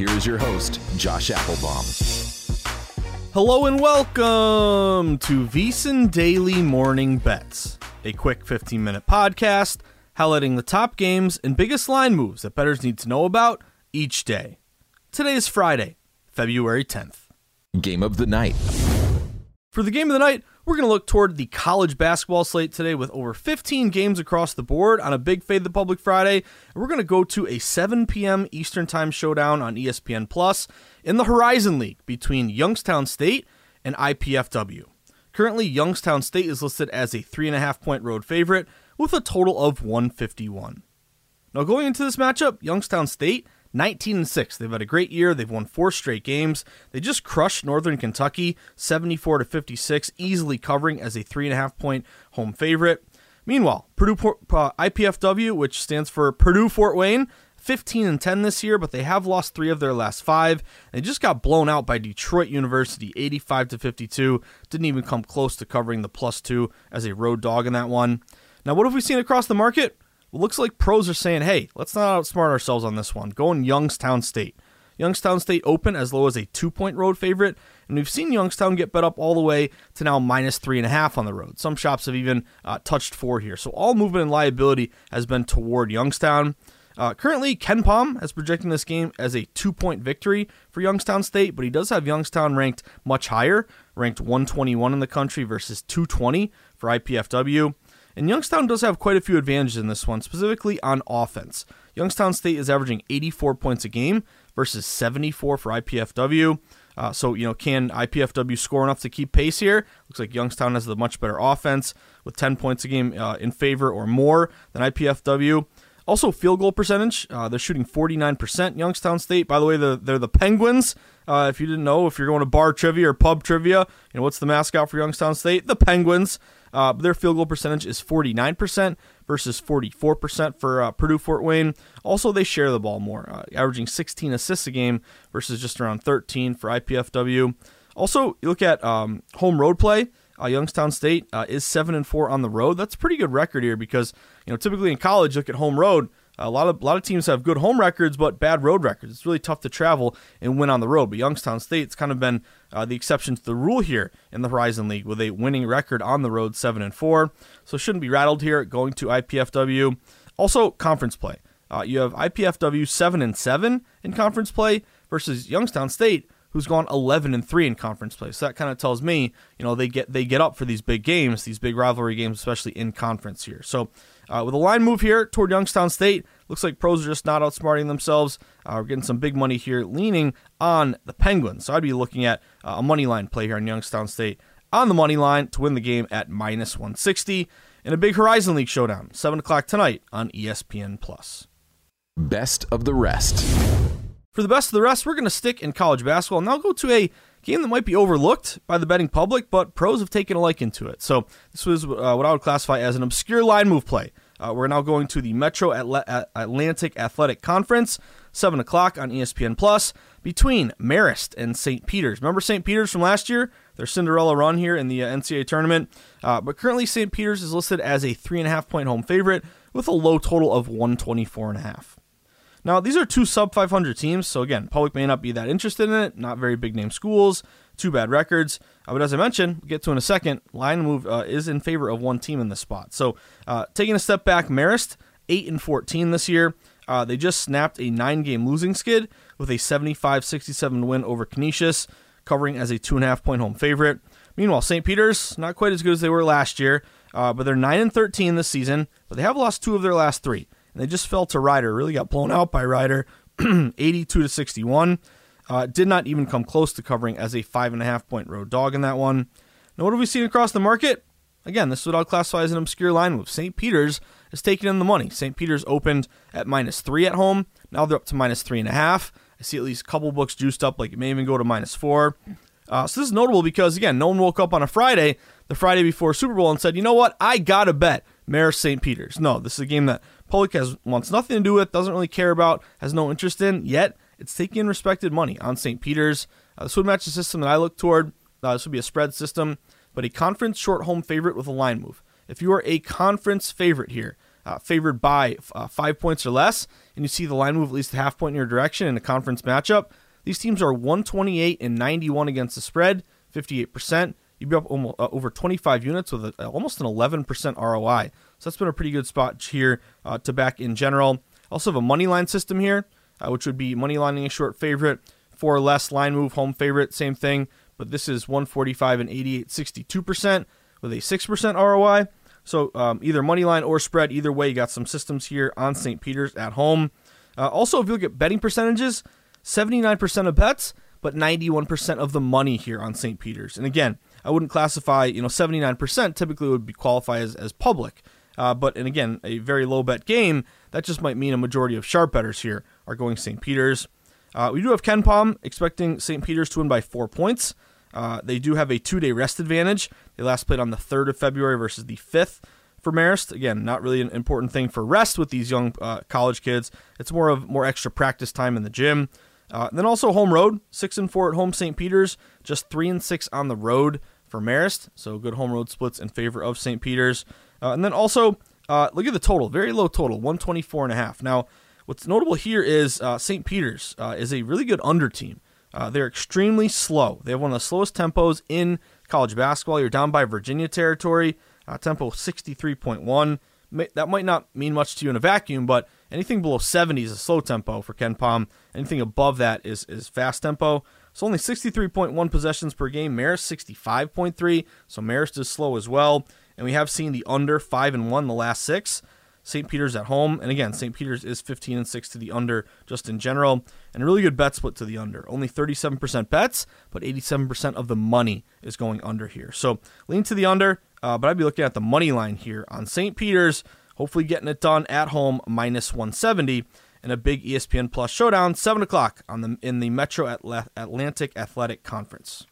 Here is your host, Josh Appelbaum. Hello and welcome to VSiN Daily Morning Bets, a quick 15 minute podcast highlighting the top games and biggest line moves that bettors need to know about each day. Today is Friday, February 10th. Game of the night. For the game of the night, we're going to look toward the college basketball slate today with over 15 games across the board on a big Fade the Public Friday. We're going to go to a 7 p.m. Eastern Time showdown on ESPN Plus in the Horizon League between Youngstown State and IPFW. Currently, Youngstown State is listed as a 3.5 point road favorite with a total of 151. Now, going into this matchup, Youngstown State 19 and 6. They've had a great year. They've won four straight games. They just crushed Northern Kentucky 74 to 56, easily covering as a three and a half point home favorite. Meanwhile, Purdue uh, IPFW, which stands for Purdue Fort Wayne, 15 and 10 this year, but they have lost three of their last five. They just got blown out by Detroit University, 85 to 52. Didn't even come close to covering the plus two as a road dog in that one. Now, what have we seen across the market? Looks like pros are saying, hey, let's not outsmart ourselves on this one. Going Youngstown State. Youngstown State open as low as a two point road favorite, and we've seen Youngstown get bet up all the way to now minus three and a half on the road. Some shops have even uh, touched four here. So all movement and liability has been toward Youngstown. Uh, currently, KenPom is projecting this game as a two point victory for Youngstown State, but he does have Youngstown ranked much higher, ranked 121 in the country versus 220 for IPFW. And Youngstown does have quite a few advantages in this one, specifically on offense. Youngstown State is averaging 84 points a game versus 74 for IPFW. Uh, so, you know, can IPFW score enough to keep pace here? Looks like Youngstown has the much better offense with 10 points a game uh, in favor or more than IPFW. Also, field goal percentage. Uh, they're shooting 49%. Youngstown State, by the way, the, they're the Penguins. Uh, if you didn't know, if you're going to bar trivia or pub trivia, you know what's the mascot for Youngstown State? The Penguins. Uh, their field goal percentage is 49% versus 44% for uh, Purdue Fort Wayne. Also, they share the ball more, uh, averaging 16 assists a game versus just around 13 for IPFW. Also, you look at um, home road play. Uh, Youngstown State uh, is seven and four on the road. That's a pretty good record here because you know typically in college, look at home road. A lot of a lot of teams have good home records, but bad road records. It's really tough to travel and win on the road. But Youngstown State's kind of been uh, the exception to the rule here in the Horizon League, with a winning record on the road, seven and four. So shouldn't be rattled here going to IPFW. Also, conference play. Uh, you have IPFW seven and seven in conference play versus Youngstown State, who's gone 11 and 3 in conference play. So that kind of tells me, you know, they get they get up for these big games, these big rivalry games, especially in conference here. So uh, with a line move here toward Youngstown State, looks like pros are just not outsmarting themselves. Uh, we're getting some big money here, leaning on the Penguins. So I'd be looking at uh, a money line play here on Youngstown State on the money line to win the game at minus 160 in a big Horizon League showdown, 7 o'clock tonight on ESPN Plus. Best of the rest. For the best of the rest, we're going to stick in college basketball and now go to a game that might be overlooked by the betting public, but pros have taken a liking to it. So this was uh, what I would classify as an obscure line move play. Uh, we're now going to the Metro Atlantic Athletic Conference, 7 o'clock on ESPN Plus, between Marist and St. Peter's. Remember St. Peter's from last year? Their Cinderella run here in the uh, NCAA tournament. Uh, but currently, St. Peter's is listed as a 3.5 point home favorite with a low total of 124.5. Now, these are two sub 500 teams, so again, public may not be that interested in it. Not very big name schools, two bad records. Uh, but as I mentioned, we'll get to in a second, line move uh, is in favor of one team in this spot. So, uh, taking a step back, Marist, 8 and 14 this year. Uh, they just snapped a nine game losing skid with a 75 67 win over Canisius, covering as a two and a half point home favorite. Meanwhile, St. Peter's, not quite as good as they were last year, uh, but they're 9 and 13 this season, but they have lost two of their last three and they just fell to Rider. Really got blown out by Rider, 82 to 61. Uh, did not even come close to covering as a five and a half point road dog in that one. Now, what have we seen across the market? Again, this is what I'll classify as an obscure line move. St. Peter's is taking in the money. St. Peter's opened at minus three at home. Now they're up to minus three and a half. I see at least a couple books juiced up, like it may even go to minus four. Uh, so this is notable because again, no one woke up on a Friday, the Friday before Super Bowl, and said, "You know what? I gotta bet Marist St. Peter's." No, this is a game that Public has wants nothing to do with, doesn't really care about, has no interest in. Yet it's taking respected money on St. Peter's. Uh, this would match the system that I look toward. Uh, this would be a spread system, but a conference short home favorite with a line move. If you are a conference favorite here, uh, favored by uh, five points or less, and you see the line move at least a half point in your direction in a conference matchup, these teams are 128 and 91 against the spread, 58%. You'd be up almost, uh, over 25 units with a, almost an 11% ROI. So that's been a pretty good spot here uh, to back in general. Also have a money line system here, uh, which would be money lining a short favorite, four or less line move home favorite, same thing. But this is 145 and 88, 62% with a 6% ROI. So um, either money line or spread, either way, you got some systems here on St. Peter's at home. Uh, also, if you look at betting percentages, 79% of bets, but 91% of the money here on St. Peter's. And again, I wouldn't classify, you know, 79% typically would be qualify as, as public. Uh, but and again, a very low bet game. That just might mean a majority of sharp betters here are going St. Peter's. Uh, we do have KenPom expecting St. Peter's to win by four points. Uh, they do have a two-day rest advantage. They last played on the third of February versus the fifth for Marist. Again, not really an important thing for rest with these young uh, college kids. It's more of more extra practice time in the gym. Uh, then also home road, six and four at home St. Peter's, just three and six on the road for Marist. So good home road splits in favor of St. Peter's. Uh, and then also, uh, look at the total, very low total, 124 and a half. Now, what's notable here is uh, St. Peter's uh, is a really good under team. They're extremely slow. They have one of the slowest tempos in college basketball. You're down by Virginia territory, tempo 63.1. That might not mean much to you in a vacuum, but anything below 70 is a slow tempo for KenPom. Anything above that is, is fast tempo. So only 63.1 possessions per game. Marist 65.3. So Marist is slow as well and we have seen the under five and one the last six. St. Peter's at home, and again, St. Peter's is 15 and 6 to the under just in general, and really good bet split to the under. Only 37% bets, but 87% of the money is going under here. So lean to the under, uh, but I'd be looking at the money line here on St. Peter's, hopefully getting it done at home minus 170 in a big ESPN Plus showdown, 7 o'clock on the, in the Metro Atlantic Athletic Conference.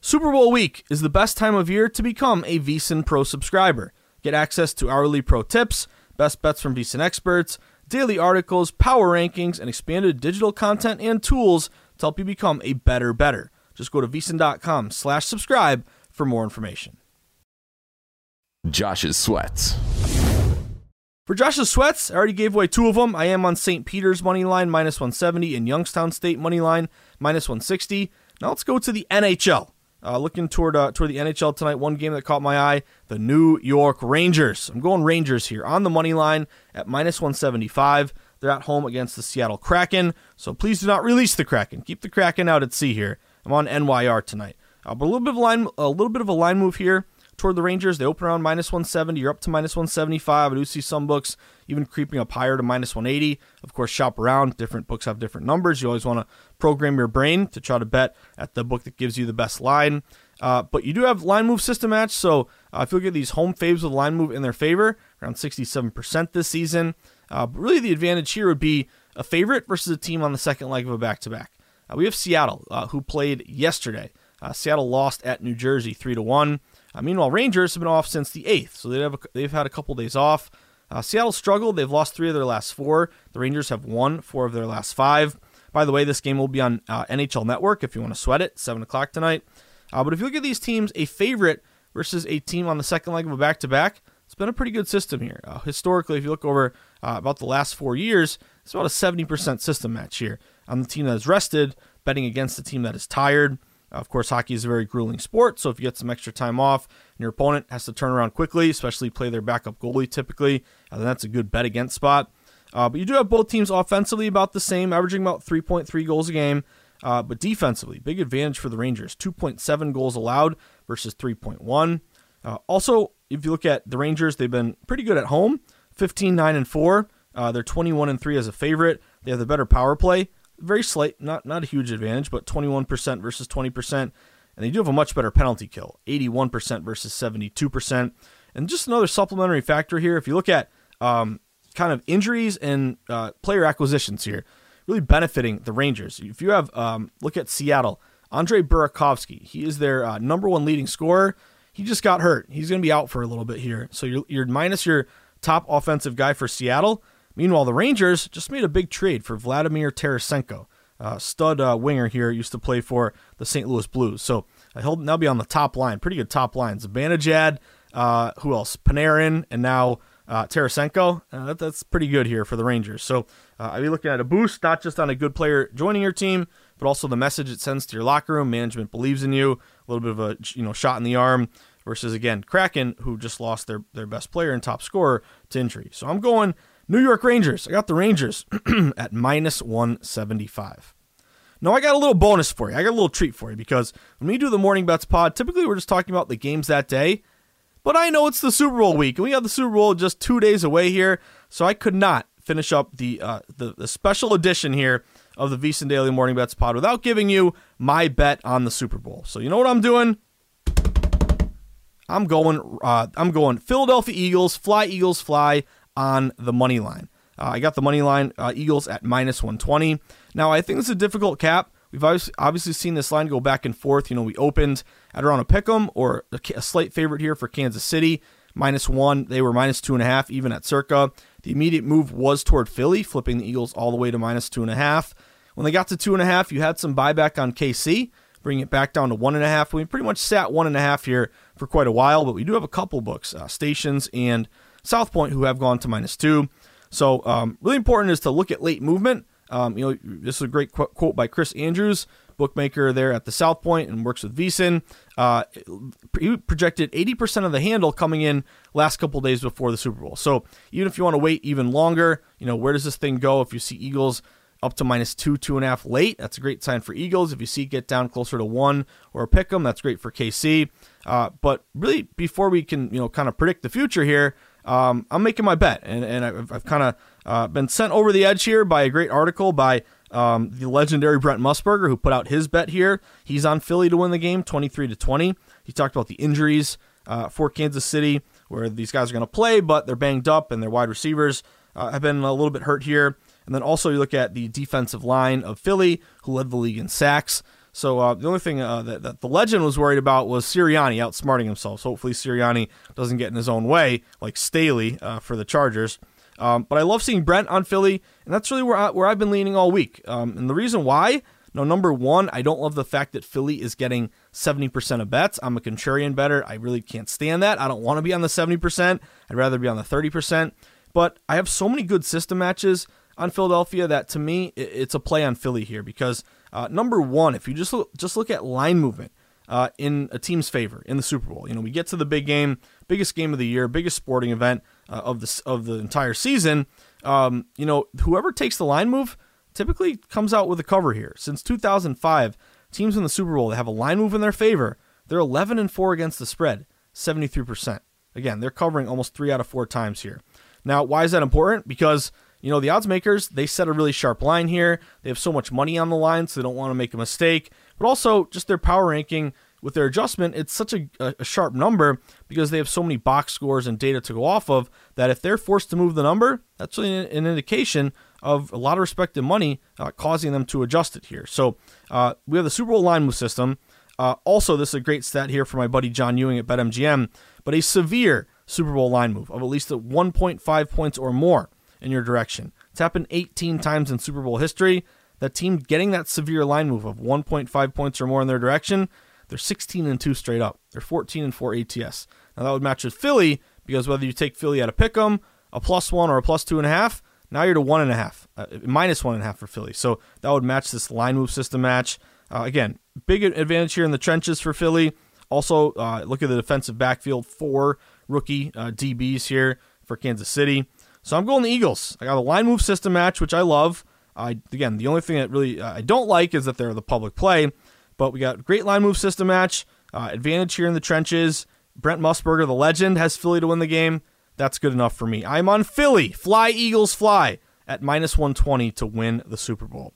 Super Bowl week is the best time of year to become a VSiN Pro subscriber. Get access to hourly pro tips, best bets from VSiN experts, daily articles, power rankings, and expanded digital content and tools to help you become a better better. Just go to vsin.com slash subscribe for more information. Josh's sweats. For Josh's sweats, I already gave away two of them. I am on St. Peter's money line minus 170 and Youngstown State money line minus 160. Now let's go to the NHL. Uh, looking toward uh, toward the NHL tonight, one game that caught my eye: the New York Rangers. I'm going Rangers here on the money line at minus 175. They're at home against the Seattle Kraken, so please do not release the Kraken. Keep the Kraken out at sea here. I'm on NYR tonight, uh, but a little bit of line, a little bit of a line move here toward the Rangers. They open around minus 170. You're up to minus 175. I do see some books even creeping up higher to minus 180. Of course, shop around. Different books have different numbers. You always want to program your brain to try to bet at the book that gives you the best line. Uh, but you do have line move system match. So uh, if you these home faves with line move in their favor, around 67% this season. Uh, but really, the advantage here would be a favorite versus a team on the second leg of a back to back. We have Seattle, uh, who played yesterday. Uh, Seattle lost at New Jersey 3 to 1. Uh, meanwhile, Rangers have been off since the 8th, so they have a, they've had a couple days off. Uh, Seattle struggled. They've lost three of their last four. The Rangers have won four of their last five. By the way, this game will be on uh, NHL Network if you want to sweat it, 7 o'clock tonight. Uh, but if you look at these teams, a favorite versus a team on the second leg of a back to back, it's been a pretty good system here. Uh, historically, if you look over uh, about the last four years, it's about a 70% system match here on the team that is rested, betting against the team that is tired. Of course, hockey is a very grueling sport, so if you get some extra time off and your opponent has to turn around quickly, especially play their backup goalie typically, uh, then that's a good bet against spot. Uh, but you do have both teams offensively about the same, averaging about 3.3 goals a game. Uh, but defensively, big advantage for the Rangers 2.7 goals allowed versus 3.1. Uh, also, if you look at the Rangers, they've been pretty good at home 15 9 and 4. Uh, they're 21 and 3 as a favorite. They have the better power play very slight, not not a huge advantage, but 21% versus 20%. And they do have a much better penalty kill, 81% versus 72%. And just another supplementary factor here, if you look at um, kind of injuries and uh, player acquisitions here, really benefiting the Rangers. If you have, um, look at Seattle, Andre Burakovsky, he is their uh, number one leading scorer. He just got hurt. He's going to be out for a little bit here. So you're, you're minus your top offensive guy for Seattle. Meanwhile, the Rangers just made a big trade for Vladimir Tarasenko, stud uh, winger here, used to play for the St. Louis Blues. So uh, he'll now be on the top line, pretty good top line. Zibanejad, uh, who else? Panarin, and now uh, Tarasenko. Uh, that, that's pretty good here for the Rangers. So uh, I'll be looking at a boost, not just on a good player joining your team, but also the message it sends to your locker room. Management believes in you. A little bit of a you know shot in the arm versus again Kraken, who just lost their their best player and top scorer to injury. So I'm going New York Rangers. I got the Rangers at minus 175. Now, I got a little bonus for you. I got a little treat for you because when we do the morning bets pod, typically we're just talking about the games that day. But I know it's the Super Bowl week, and we have the Super Bowl just two days away here, so I could not finish up the uh, the, the special edition here of the VSiN Daily Morning Bets pod without giving you my bet on the Super Bowl. So you know what I'm doing? I'm going. Uh, I'm going Philadelphia Eagles. Fly Eagles, fly on the money line. Uh, I got the money line uh, Eagles at minus 120. Now, I think this is a difficult cap. We've obviously seen this line go back and forth. You know, we opened at around a pick 'em or a slight favorite here for Kansas City, minus one. They were minus two and a half, even at circa. The immediate move was toward Philly, flipping the Eagles all the way to minus two and a half. When they got to two and a half, you had some buyback on KC, bringing it back down to one and a half. We pretty much sat one and a half here for quite a while, but we do have a couple books, uh, Stations and South Point, who have gone to minus two. So um, really important is to look at late movement. Um, you know, this is a great qu- quote by Chris Andrews, bookmaker there at the South Point and works with VSiN. Uh, he projected 80% of the handle coming in last couple days before the Super Bowl. So even if you want to wait even longer, you know, where does this thing go? If you see Eagles up to minus two, two and a half late, that's a great sign for Eagles. If you see get down closer to one or pick them, that's great for KC. Uh, but really, before we can, you know, kind of predict the future here, um, I'm making my bet, and and I've, I've kind of uh, been sent over the edge here by a great article by um, the legendary Brent Musburger, who put out his bet here. He's on Philly to win the game, 23 to 20. He talked about the injuries uh, for Kansas City, where these guys are going to play, but they're banged up, and their wide receivers uh, have been a little bit hurt here. And then also you look at the defensive line of Philly, who led the league in sacks. So uh, the only thing uh, that, that, the legend was worried about was Sirianni outsmarting himself. So hopefully Sirianni doesn't get in his own way like Staley uh, for the Chargers. Um, but I love seeing Brent on Philly, and that's really where, I, where I've been leaning all week. Um, and the reason why, no, number one, I don't love the fact that Philly is getting 70% of bets. I'm a contrarian better. I really can't stand that. I don't want to be on the 70%. I'd rather be on the 30%. But I have so many good system matches on Philadelphia that to me, it's a play on Philly here because – uh, number one, if you just look, just look at line movement uh, in a team's favor in the Super Bowl, you know we get to the big game, biggest game of the year, biggest sporting event uh, of the of the entire season. Um, you know whoever takes the line move typically comes out with a cover here. Since 2005, teams in the Super Bowl that have a line move in their favor, they're 11 and four against the spread, 73 percent. Again, they're covering almost three out of four times here. Now, why is that important? Because you know, the odds makers, they set a really sharp line here. They have so much money on the line, so they don't want to make a mistake. But also, just their power ranking with their adjustment, it's such a, a, sharp number because they have so many box scores and data to go off of that if they're forced to move the number, that's really an, indication of a lot of respected money uh, causing them to adjust it here. So uh, we have the Super Bowl line move system. Uh, also, this is a great stat here for my buddy John Ewing at BetMGM, but a severe Super Bowl line move of at least 1.5 points or more in your direction. It's happened 18 times in Super Bowl history. That team getting that severe line move of 1.5 points or more in their direction, they're 16 and 2 straight up. They're 14 and 4 ATS. Now that would match with Philly because whether you take Philly at a pick 'em, a plus one or a plus two and a half, now you're to one and a half, uh, minus one and a half for Philly. So that would match this line move system match. Uh, again, big advantage here in the trenches for Philly. Also, uh, look at the defensive backfield, four rookie uh, DBs here for Kansas City. So I'm going the Eagles. I got a line move system match, which I love. I again, the only thing that really uh, I don't like is that they're the public play, but we got great line move system match. Uh, advantage here in the trenches. Brent Musburger, the legend, has Philly to win the game. That's good enough for me. I'm on Philly. Fly Eagles fly at minus 120 to win the Super Bowl.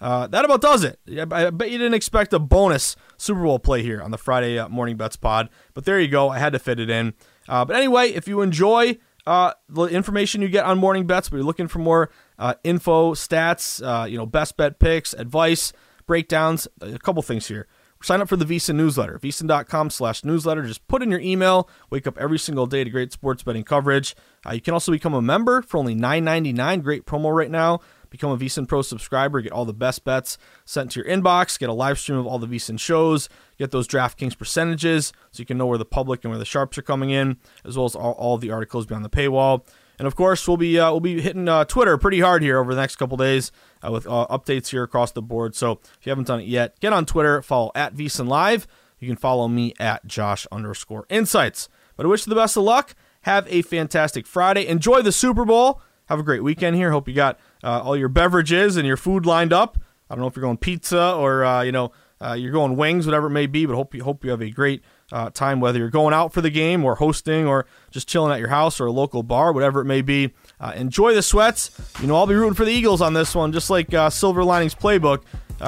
Uh, that about does it. I bet you didn't expect a bonus Super Bowl play here on the Friday uh, Morning Bets pod, but there you go. I had to fit it in. Uh, but anyway, if you enjoy uh, the information you get on morning bets, but you're looking for more uh, info, stats, uh, you know, best bet picks, advice, breakdowns, a couple things here. Sign up for the VSiN newsletter, vsin.com slash newsletter. Just put in your email, wake up every single day to great sports betting coverage. Uh, you can also become a member for only $9.99. Great promo right now. Become a VSiN Pro subscriber, get all the best bets sent to your inbox, get a live stream of all the VSiN shows, get those DraftKings percentages so you can know where the public and where the sharps are coming in, as well as all, all the articles beyond the paywall. And of course, we'll be uh, we'll be hitting uh, Twitter pretty hard here over the next couple days uh, with uh, updates here across the board. So if you haven't done it yet, get on Twitter, follow at VSiN Live. You can follow me at Josh underscore Insights. But I wish you the best of luck. Have a fantastic Friday. Enjoy the Super Bowl. Have a great weekend here. Hope you got uh, all your beverages and your food lined up. I don't know if you're going pizza or uh, you know uh, you're going wings, whatever it may be. But hope you hope you have a great uh, time, whether you're going out for the game or hosting or just chilling at your house or a local bar, whatever it may be. Uh, enjoy the sweats. You know I'll be rooting for the Eagles on this one, just like uh, Silver Linings Playbook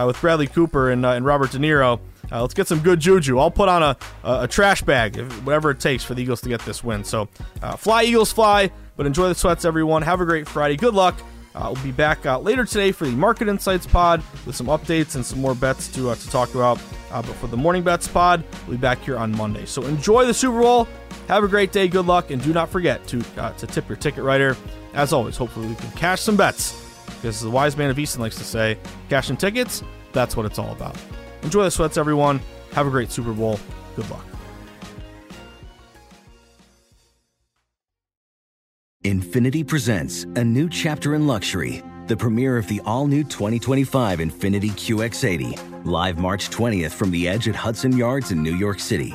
with Bradley Cooper and, and Robert De Niro. Uh, let's get some good juju. I'll put on a, a, a trash bag, whatever it takes for the Eagles to get this win. So, uh, fly, Eagles, fly. But enjoy the sweats, everyone. Have a great Friday. Good luck. Uh, we'll be back uh, later today for the Market Insights pod with some updates and some more bets to, uh, to talk about. Uh, but for the Morning Bets pod, we'll be back here on Monday. So enjoy the Super Bowl. Have a great day. Good luck. And do not forget to, to tip your ticket writer. As always, hopefully we can cash some bets. Because the wise man of Easton likes to say, cashing tickets, that's what it's all about. Enjoy the sweats, everyone. Have a great Super Bowl. Good luck. Infiniti presents a new chapter in luxury, the premiere of the all new 2025 Infiniti QX80, live March 20th from the edge at Hudson Yards in New York City,